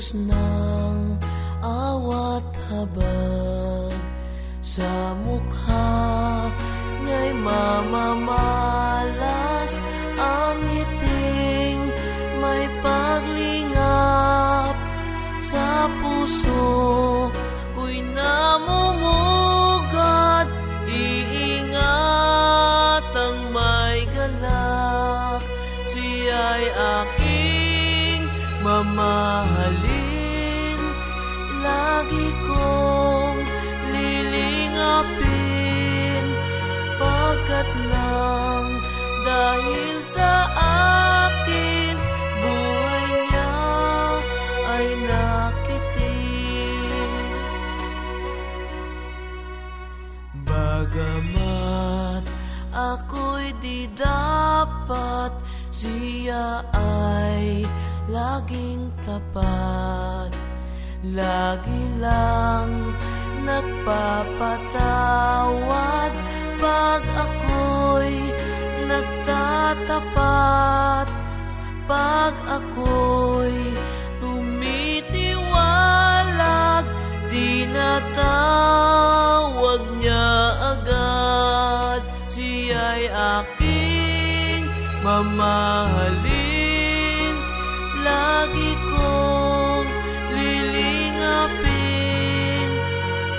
Puspos ng awat habag. Sa mukha nga'y mamamalas siya ay laging tapat. Lagi lang nagpapatawad. Pag ako'y nagtatapat Pag ako'y tumitiwalag Di natawag mamahalin Lagi kong lilingapin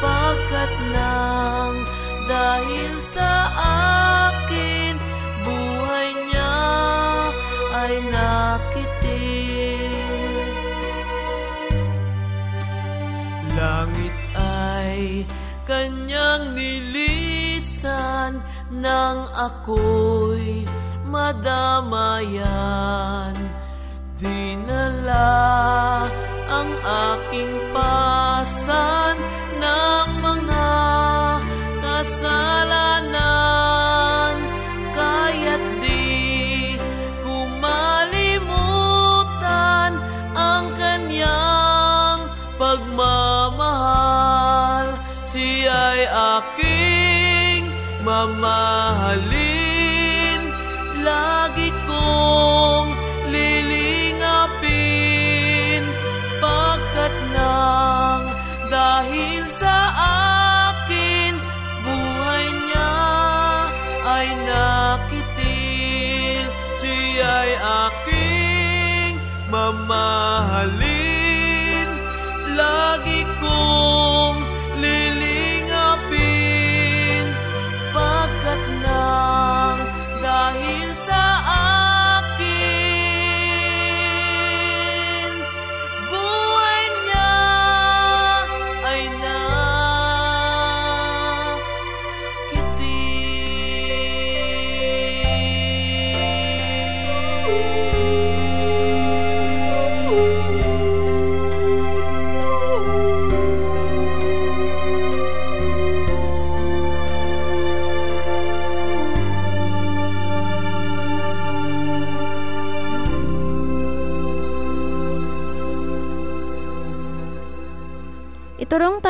Pagkat nang dahil sa akin Buhay niya ay nakitin. Langit ay kanyang nilisan nang ako'y madamayan. Dinala ang aking pasan ng mga kasalanan. Mamahalin Lagi kong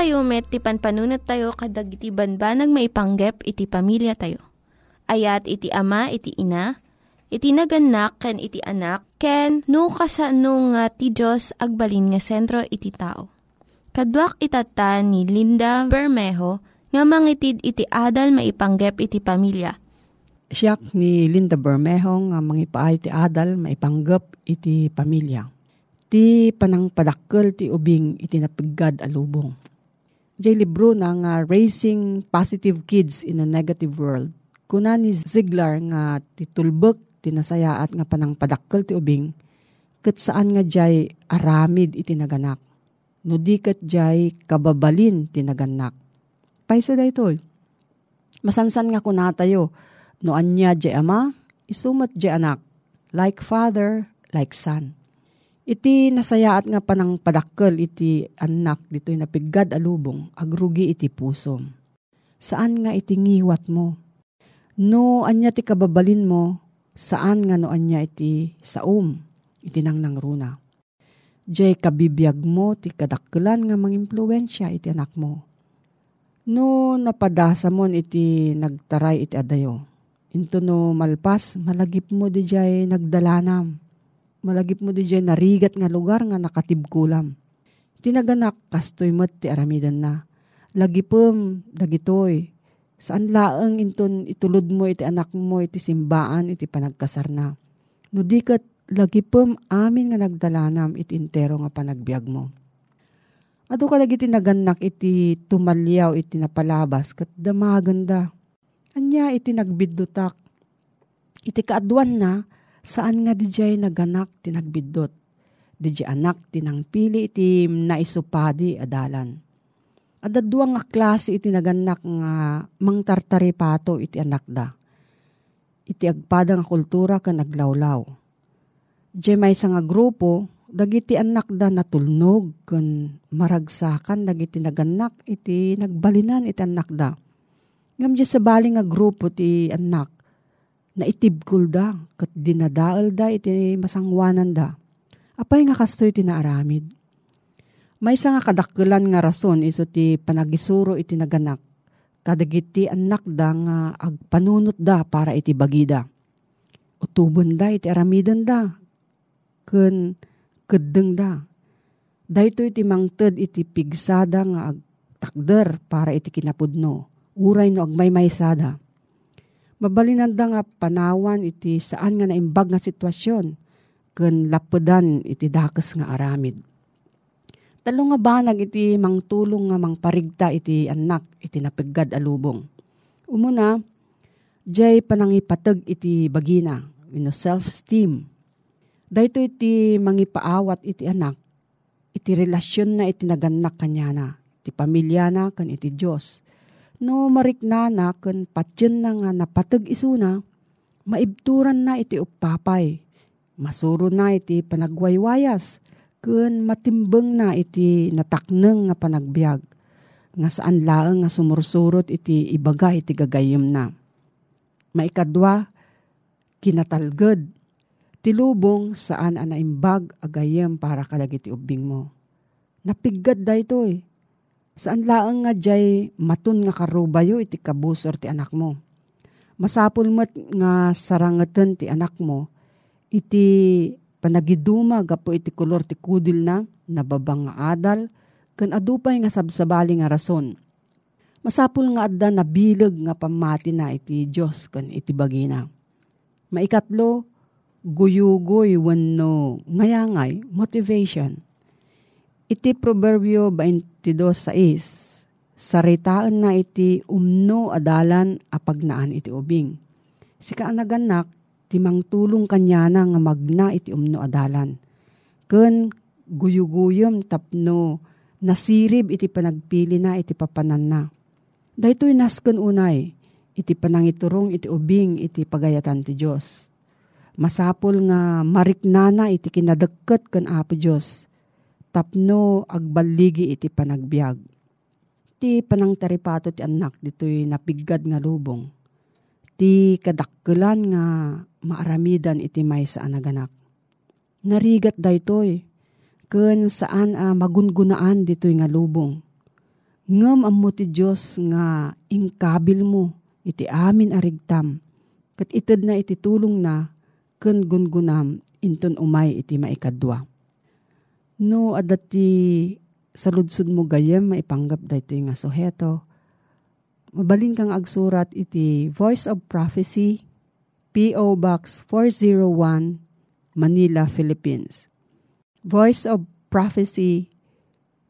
tayo met, ti panpanunat tayo kadag iti banbanag maipanggep iti pamilya tayo. Ayat iti ama, iti ina, iti naganak, ken iti anak, ken no, kasano nga ti Diyos agbalin nga sentro iti tao. Kaduak itata ni Linda Bermejo nga mangitid iti adal maipanggep iti pamilya. Siyak ni Linda Bermejo nga mangipaay ti adal maipanggep iti pamilya. Ti panangpadakkel ti ubing iti napigad a Jay libro na nga Raising Positive Kids in a Negative World. Kuna ni Ziegler nga ti tulbek ti nasayaat nga panangpadakkel ti ubing ket saan nga jay aramid iti naganak. No di ket jay kababalin ti naganak. Paisa da ito. Masansan nga kuna tayo no anya jay ama, isumat jay anak. Like father, like son. Iti nasayaat nga panang padakkel iti anak dito'y napigad alubong, agrugi iti pusom. Saan nga iti ngiwat mo? No anya ti kababalin mo, saan nga no anya iti saum, iti nang nangruna. Diyay kabibiyag mo ti kadakkelan nga mangimpluensya iti anak mo. No napadasa mo iti nagtaray iti adayo. Into no malpas, malagip mo di jay nagdalanam malagip mo di dyan narigat nga lugar nga nakatibkulam. Tinaganak kastoy met ti aramidan na. Lagipem dagitoy. Saan laeng inton itulod mo iti anak mo iti simbaan iti panagkasar na. No di kat lagipem amin nga nagdalanam iti intero nga panagbiag mo. Ado ka lagi tinaganak iti tumalyaw iti napalabas kat damaganda. Anya iti nagbiddutak. Iti kaadwan na, saan nga dijay naganak tinagbiddot. Dijay anak tinangpili iti naisupadi adalan. Adadwa nga klase iti naganak nga mangtartari pato iti anak da. Iti agpada nga kultura ka naglawlaw. Dijay may nga grupo, dagiti anak da natulnog kan maragsakan dagiti naganak iti nagbalinan iti anak da. Ngam sa bali nga grupo ti anak na itibkul da, kat dinadaal da, iti masangwanan da. Apay nga kastoy iti naaramid. May isa nga kadakkelan nga rason iso ti panagisuro iti naganak. Kadagiti anak da nga agpanunot da para iti bagida. Utubon da iti aramidan da. Ken keddeng da. Dahito iti mangted iti pigsada nga agtakder para iti kinapudno. Uray no agmaymaysada Mabalinan da nga panawan iti saan nga naimbag nga sitwasyon ken lapedan iti dakes nga aramid. Talo nga banag iti mangtulong nga mangparigta iti anak iti napigad alubong. Umuna, jay panangipatag iti bagina, ino self-esteem. Dahito iti mangipaawat iti anak, iti relasyon na iti naganak kanya na, iti pamilya na kan iti Diyos no mariknana ken patyen na nga napatag isuna, maibturan na iti upapay. Masuro na iti panagwaywayas, ken matimbeng na iti natakneng nga panagbiag. Nga saan laeng nga sumursurot iti ibaga iti gagayem na. Maikadwa, kinatalged, tilubong saan anaimbag agayem para kadag iti ubing mo. Napiggad da ito eh Saan laang nga jay matun nga karubayo iti kabusor ti anak mo. Masapul mat nga sarangatan ti anak mo, iti panagiduma gapo iti kolor ti kudil na, nababang nga adal, kan adupay nga sabsabali nga rason. Masapul nga adda na bilag nga pamati na iti Diyos kan iti bagina. Maikatlo, guyugoy wano ngayangay motivation. Iti Proverbio 22.6, saritaan na iti umno adalan apagnaan iti ubing. Si kaanaganak, timang tulong kanya na nga magna iti umno adalan. Ken guyuguyom tapno nasirib iti panagpili na iti papanan na. Dahito'y nasken unay, iti panangiturong iti ubing iti pagayatan ti Diyos. Masapol nga mariknana iti kinadeket ken Apo Diyos tapno agbaligi iti panagbiag. Ti panang taripato ti anak dito'y napigad nga lubong. Ti kadakkelan nga maaramidan iti may sa anaganak. Narigat daytoy, ken saan a uh, magungunaan dito'y nga lubong. Ngam ang ti Diyos nga ingkabil mo iti amin arigtam. Kat ited na iti tulong na ken gungunam inton umay iti maikadwa. No, adati sa ludsud mo gayem, maipanggap da ito nga suheto. Mabalin kang agsurat iti Voice of Prophecy, P.O. Box 401, Manila, Philippines. Voice of Prophecy,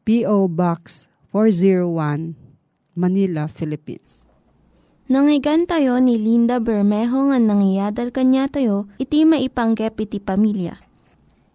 P.O. Box 401, Manila, Philippines. Nangyigan tayo ni Linda Bermejo nga nangyadal kanya tayo, iti maipanggep iti pamilya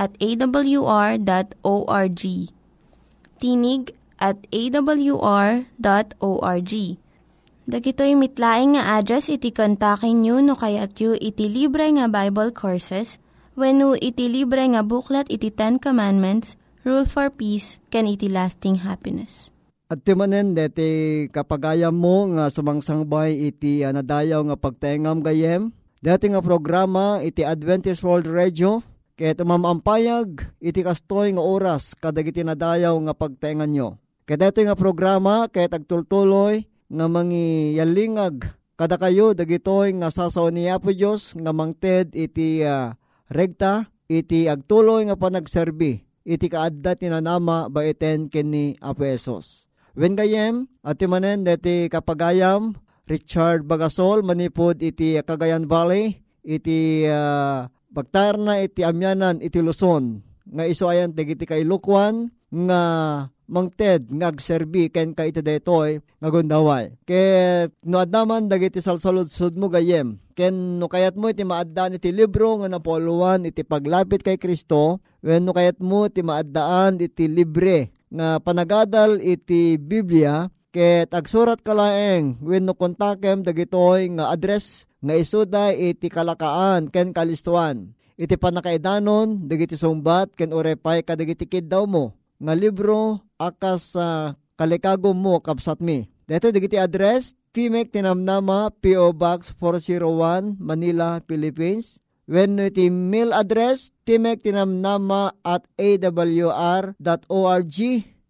at awr.org. Tinig at awr.org. Dagitoy mitlaing nga address iti kontakin nyo no kayat yu iti libre nga Bible Courses when no iti libre nga buklat iti Ten Commandments, Rule for Peace, can iti lasting happiness. At timanen deti kapagayam mo nga sumangsangbay iti anadayaw nga pagtengam gayem. Dati nga programa iti Adventist World Radio Ket mamampayag iti kastoy nga oras kadagiti nadayaw nga pagtengan nyo. Ket ito nga programa ket agtultuloy nga mangi yalingag kada kayo dagitoy nga sasaw ni Apo Dios nga mangted iti uh, regta iti agtuloy nga panagserbi iti kaadda tinanama baiten kini Apo Esos. Wen kayem at manen deti kapagayam Richard Bagasol manipod iti Cagayan Valley iti uh, Bagtar na iti amyanan iti Luzon, nga iso ayan iti kay Lukwan, nga mangted nga agserbi ken ka iti detoy nga gundaway. Ket no adaman dagiti salsalod sud mo gayem. Ken no kayat mo iti maaddan iti libro nga napoluan iti paglapit kay Kristo, wen no kayat mo iti maaddaan iti libre nga panagadal iti Biblia ket agsurat ka laeng wen no kontakem dagitoy nga address nga isuda iti kalakaan ken kalistuan. Iti panakaidanon, dagiti sumbat ken urepay kadagiti daw mo. Nga libro akas sa uh, kalikagom mo kapsat mi. Dito digiti address, Timek Tinamnama, P.O. Box 401, Manila, Philippines. When iti mail address, Timek Tinamnama at awr.org.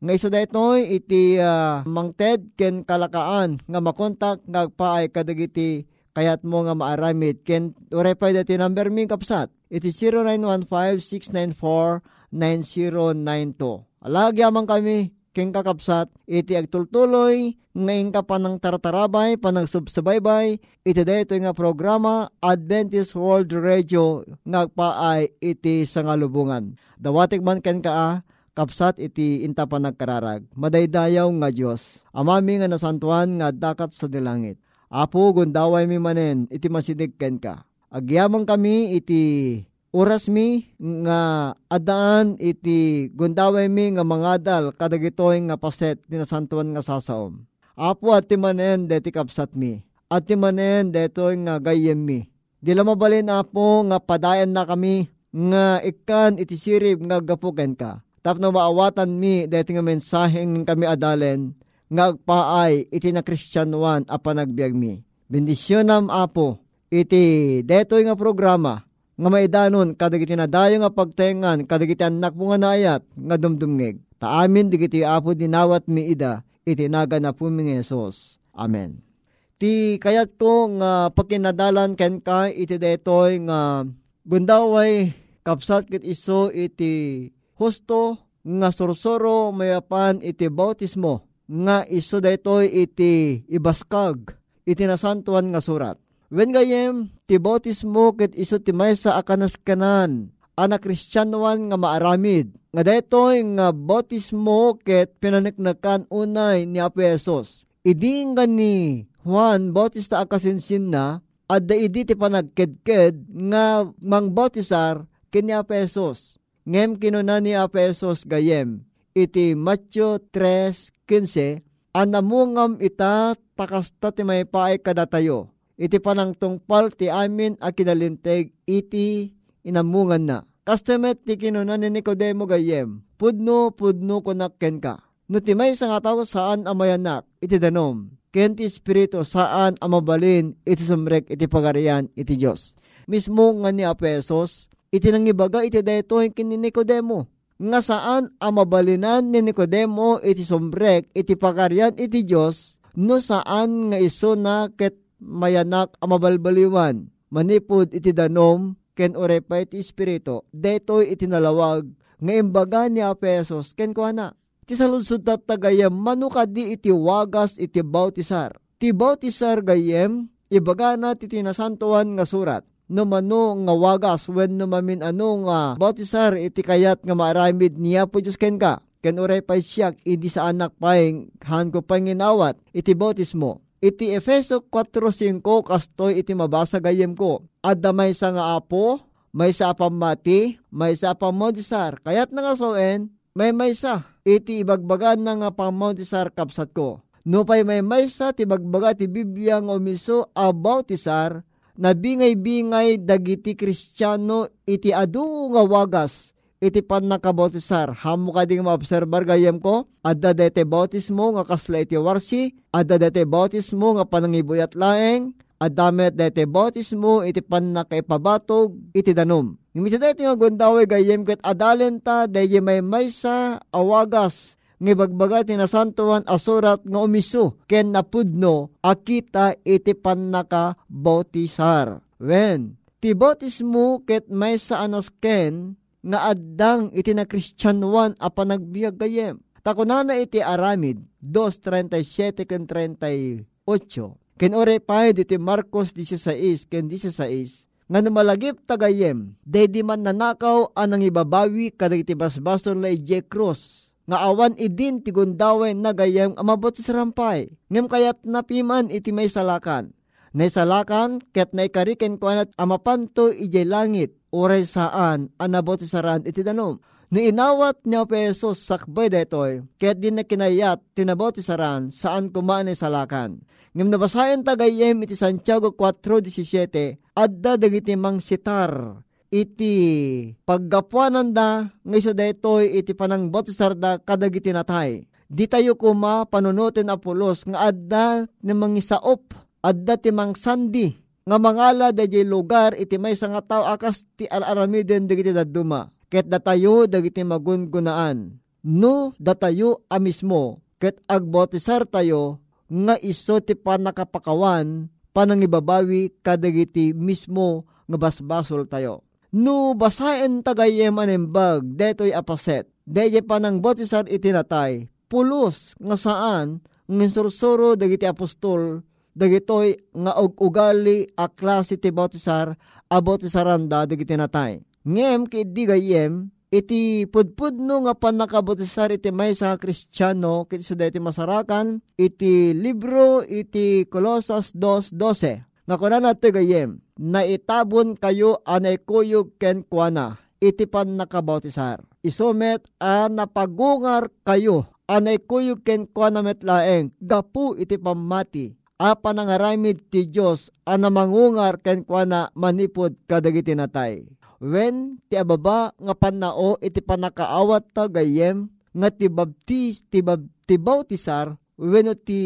Nga iso daytoy iti uh, mangted ken kalakaan nga makontak ngagpaay kadagiti kayat mo nga maaramid. Ken urepay dati number ming kapsat. It is 0915-694-9092. Alagi amang kami king kakapsat, iti agtultuloy, ngayon ka pa ng tartarabay, panang subsubaybay, iti dito nga programa, Adventist World Radio, ngagpaay iti sangalubungan. Dawatik man ken ka ah, kapsat iti inta pa nagkararag. Madaydayaw nga Diyos. Amami nga nasantuan nga dakat sa dilangit. Apo gundaway mi manen iti masidigken ka. Agyamang kami iti oras mi nga adaan iti gundaway mi nga mangadal kadagitoy nga paset ni nasantuan nga sasaom. Apo at timanen deti kapsat mi. At timanen deto nga gayem mi. Di mabalin apo nga padayan na kami nga ikan iti sirib nga gapuken ka. Tapno maawatan mi deti nga mensaheng kami adalen nga agpaay iti na kristyanuan a panagbiag mi. Bendisyonam apo iti detoy nga programa nga maidanon kadagiti nadayo nga pagtengan kadagiti anak mo nga naayat nga dumdumngeg. Taamin digiti apo dinawat mi ida iti naga na po mi. Amen. Ti kayat ko nga pakinadalan ken ka iti detoy nga gundaway kapsat kit iso iti husto nga sursuro mayapan iti bautismo nga iso daytoy iti ibaskag iti nasantuan nga surat. When gayem ti bautismo ket iso ti maysa akanas kanan ana kristyanuan nga maaramid nga daytoy nga bautismo ket pinaniknakan unay ni Apesos. Idi nga ni Juan Bautista akasinsin na adda idi ti panagkedked nga mang bautisar kini Apesos. Ngem kinuna ni Apesos gayem iti Matthew 3:15 anamungam ita takasta ti may paay kadatayo. Iti panang tungpal ti amin a iti inamungan na. Kastemet ti kinuna ni Nicodemo gayem, pudno pudno kunakken ka. No ti may nga tao saan amayanak iti danom, ken ti espiritu saan amabalin iti sumrek iti pagarian iti Dios. Mismo nga ni Apesos, iti nangibaga iti daytoy ni Nicodemo. Nga saan amabalinan ni Nicodemo iti sombrek iti pagarian iti Dios no saan nga iso na ket mayanak amabalbaliwan manipod iti danom ken orepay iti espiritu detoy iti nalawag nga imbaga ni Apesos ken kuana. Ti saludsod tat tagayem manukadi iti wagas iti bautisar. Ti bautisar gayem ibaga na ti tinasantuan nga surat no mano nga wagas when no mamin ano nga bautisar iti kayat nga maaramid niya po Diyos ken ka ken uray pay siyak idi sa anak pay han ko panginawat iti bautismo Iti Efeso 4.5 kastoy iti mabasa gayem ko. Adda may sa nga apo, may sa pamati, may sa pamodisar. Kayat na nga soen, may may sa. Iti ibagbagan na nga pamodisar kapsat ko. No pay may may sa ti bagbaga ti Biblia nga umiso about isar, na bingay-bingay dagiti kristyano iti adu nga wagas iti pan nakabotisar. Hamo ka ding maobserbar gayem ko, adda dete bautismo nga kasla iti warsi, adda dete bautismo nga panangibuyat laeng, adamet dete bautismo iti pan nakaipabatog iti danom. Ngimiti dete nga gundaway gayem ket adalen ta daye may maysa awagas nga bagbaga tinasantuan asurat nga umiso ken napudno akita iti pan naka When, ti bautismo ket may sa anas ken nga addang iti na Kristyanuan a panagbiag gayem. Takunana iti aramid, 2.37 ken 38. Ken ore pa iti Marcos 16 ken 16 nga numalagip tagayem, dedi man nanakaw anang ibabawi kadagiti basbason la ije cross nga awan idin ti gundawen na gayem amabot sa rampay. Ngem kayat napiman iti may salakan. Naisalakan ket naikariken ko anat amapanto ije langit oray saan anabot saran iti danom. Ni inawat niya pesos sakbay detoy, ket din na kinayat tinabot saran saan kumane salakan. Ngam nabasayan tagayem iti Santiago 4.17, adda dagiti mang sitar iti paggapuanan da nga iso detoy iti panang botisarda kadagiti natay. Di tayo kuma panunutin apulos nga adda ni mangisaop, adda ti mang sandi nga mangala dayjay lugar iti may nga tao akas ti aramiden dagiti daduma. Ket datayo dagiti magungunaan. No datayo a mismo ket agbotisar tayo nga iso ti panakapakawan panangibabawi kadagiti mismo nga basbasol tayo. No basaen tagayem animbag detoy apaset. Deye panang botisar itinatay. Pulos nga saan ng dagiti apostol dagitoy nga ugali a klase ti bautisar a bautisaranda dagiti natay. Ngem kidi gayem iti pudpudno nga panakabotisar iti may sa kristyano kiti so iti masarakan iti libro iti Colossus 2.12 nga kunan nato gayem na itabon kayo anay kuyog ken kuana iti pan nakabautisar. Isomet a napagungar kayo anay kuyog ken kwa na metlaeng, gapu iti pamati, apa nangaramid ti Diyos, ana mangungar ken kwa na manipod kadagiti natay. When ti ababa nga panao iti panakaawat ta gayem, nga ti baptis, ti, bab, ti ti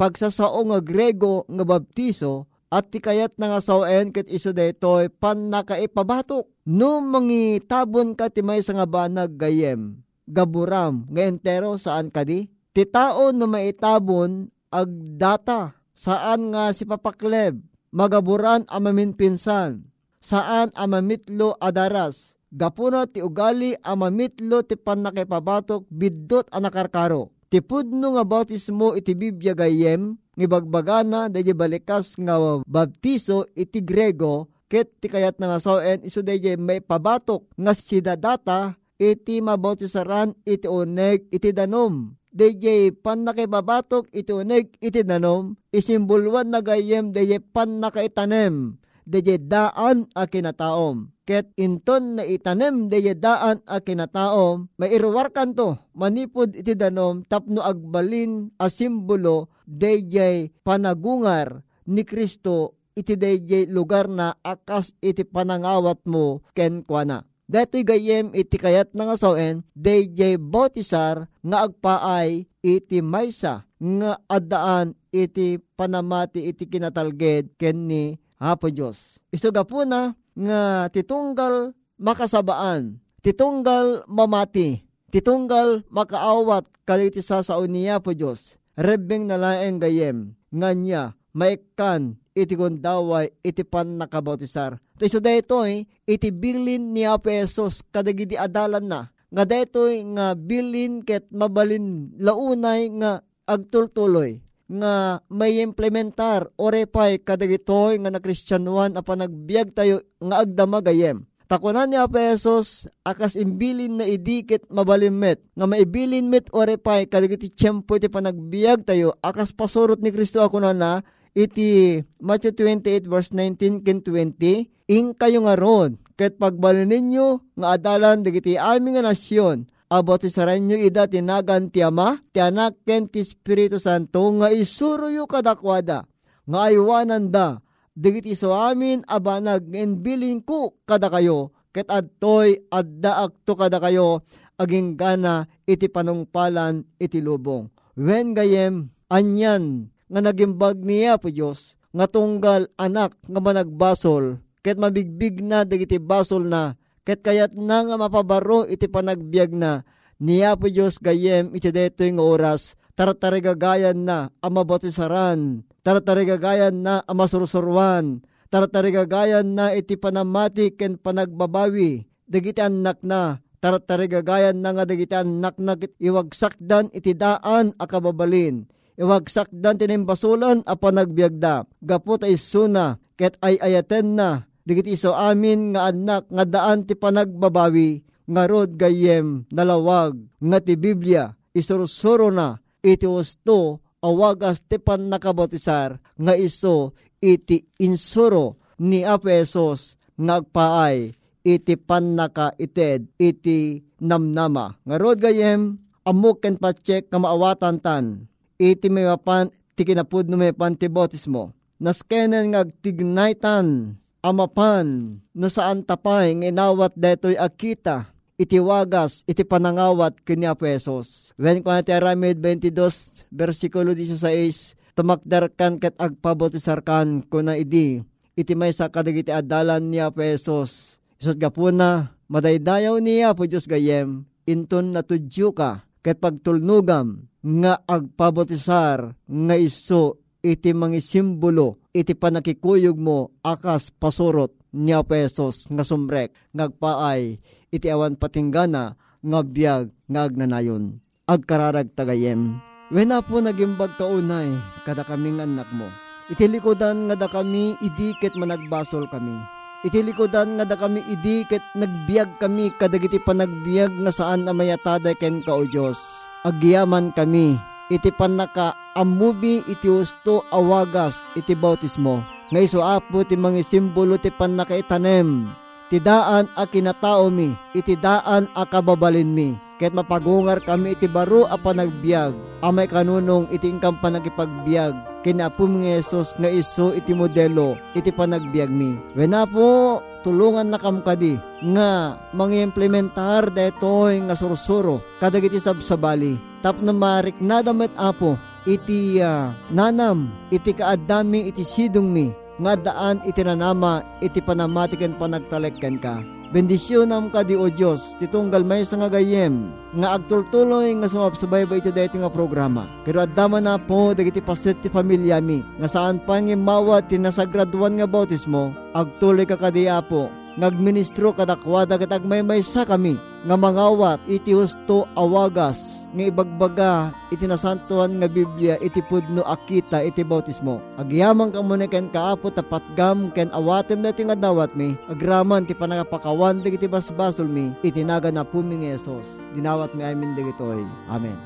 pagsasao nga grego nga baptiso, at ti kayat na nga sawen ket iso detoy pan nakaipabatok. No mangi tabon ka ti may nga banag gayem, gaburam nga entero saan kadi? Ti tao no maitabon ag data saan nga si papakleb magaburan amamin pinsan saan amamitlo adaras gapuna ti ugali amamitlo ti panakipabatok biddot anakarkaro ti pudno nga bautismo iti Biblia gayem ngi bagbagana dayjay balikas nga baptiso iti Grego ket ti kayat nga sawen iso dayjay may pabatok nga sidadata iti mabautisaraan iti uneg iti danom. DJ pan nakibabatok iti uneg iti danom, isimbulwan na gayem DJ pan nakaitanem, DJ daan a kinataom. Ket inton na itanem DJ daan a kinataom, mairuwar kanto, manipod iti danom, tapno agbalin a simbolo DJ panagungar ni Kristo iti DJ lugar na akas iti panangawat mo ken kuana. Dato'y gayem iti kayat nga sawen, DJ Bautisar nga agpaay iti maysa nga adaan iti panamati iti kinatalged ken ni Apo Diyos. Isuga po na nga titunggal makasabaan, titunggal mamati, titunggal makaawat kaliti sa niya po Diyos. Rebeng nalaeng gayem, nga niya, maikan, iti gondaway, iti pan nakabautisar Ito so daytoy iti bilin ni Apesos kadagidi adalan na. Nga daytoy nga bilin ket mabalin launay nga agtultuloy nga may implementar orepay kadagitoy nga na Kristyanuan apan nagbiag tayo nga agdamagayem. Takunan ni Apesos akas imbilin na idikit mabalimmet nga maibilin met orepay kadagiti tiyempo iti panagbiag tayo akas pasurot ni Kristo ako na na iti Matthew 28 verse 19 ken 20 ing kayo nga ron ket pagbalin ninyo nga adalan dagiti ami nga nasyon abot ti saranyo ida tinagan ti ama ti anak ken ti Espiritu Santo nga isuruyo kadakwada nga aywanan da. Dagiti so amin abanag en ko kada kayo ket adtoy adda akto kada kayo aging gana iti panungpalan iti lubong. When gayem anyan nga nagimbag niya po Diyos, nga tunggal anak nga managbasol, ket mabigbig na dagiti basol na, ket kayat na nga mapabaro iti panagbiag na, niya po Diyos gayem iti deto nga oras, tartarigagayan na ang mabotisaran, tartarigagayan na ang masursurwan, tartarigagayan na iti panamati ken panagbabawi, dagiti anak na, tartarigagayan na nga dagiti anak na iwagsakdan iti daan akababalin iwagsak dan tinimbasulan a panagbiagda. Gapot ay suna, ket ay ayaten na, digit iso amin nga anak nga daan ti panagbabawi, nga rod gayem nalawag, nga ti Biblia, isursuro na, iti usto, awagas ti pan nga iso iti insuro ni Apesos ngagpaay iti pan naka ited iti namnama. Nga rod gayem, amok ken patsek nga maawatan tan iti may mapan ti kinapud no may pantibotismo. Naskenen nga tignaitan amapan no saan tapay ng inawat detoy akita iti wagas iti panangawat kini Apesos. When ko ti Aramid 22 versikulo 16 tumakdar kan ket agpabotisarkan ko na idi iti may sa kadagiti adalan ni Apesos. Isot gapuna madaydayaw niya po Diyos gayem inton natudyo ka ket pagtulnugam nga agpabotisar nga iso iti mga simbolo iti panakikuyog mo akas pasurot niya pesos nga sumrek ngagpaay iti awan patinggana nga biyag nga agnanayon agkararag tagayem. Wena po nagimbag kaunay kada kaming anak mo. Iti likodan nga da kami idikit managbasol kami. Iti likodan nga da kami idikit nagbiag kami kadagiti panagbiag nga saan amayataday ken ka o Diyos. Agyaman kami. Iti panaka amubi iti usto awagas iti bautismo. Nga iso apo ti mga simbolo ti panaka itanem. Ti daan a kinatao mi, iti daan a kababalin mi. ket mapagungar kami iti baro a panagbiag amay kanunong iti ingkam panagipagbiag kinapum nga Yesus nga iso iti modelo iti panagbiag mi. Wena po tulungan na kam kadi nga mangimplementar detoy nga sursuro kadag iti sabsabali. Tap na marik na damit apo iti uh, nanam iti kaadami iti sidong mi nga daan iti nanama iti panamatiken panagtalekken ka. Bendisyon nam ka di o Diyos, titunggal may sa nga gayem, nga agtultuloy nga sumapsabay ba iti dayto nga programa. Pero adama na po, dagiti pasit ti pamilya mi, nga saan pa nga mawat ti nasagraduan nga bautismo, agtuloy ka kadiya po, ngagministro kadakwada kat agmaymaysa kami nga mangawat iti husto awagas nga ibagbaga iti nasantuan nga Biblia iti pudno akita iti bautismo. Agyamang kamuna ken kaapo tapat gam ken awatem na nga dawat mi. Agraman ti panagapakawan iti basbasol mi iti naga na pumi nga Yesus dinawat mi amin digitoy amen.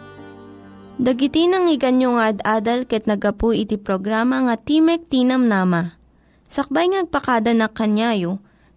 Dagiti nang iganyo nga ad-adal ket nagapu iti programa nga Timek Tinam Nama. Sakbay ngagpakada na kanyayo,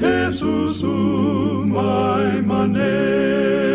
Jesusum, my manet.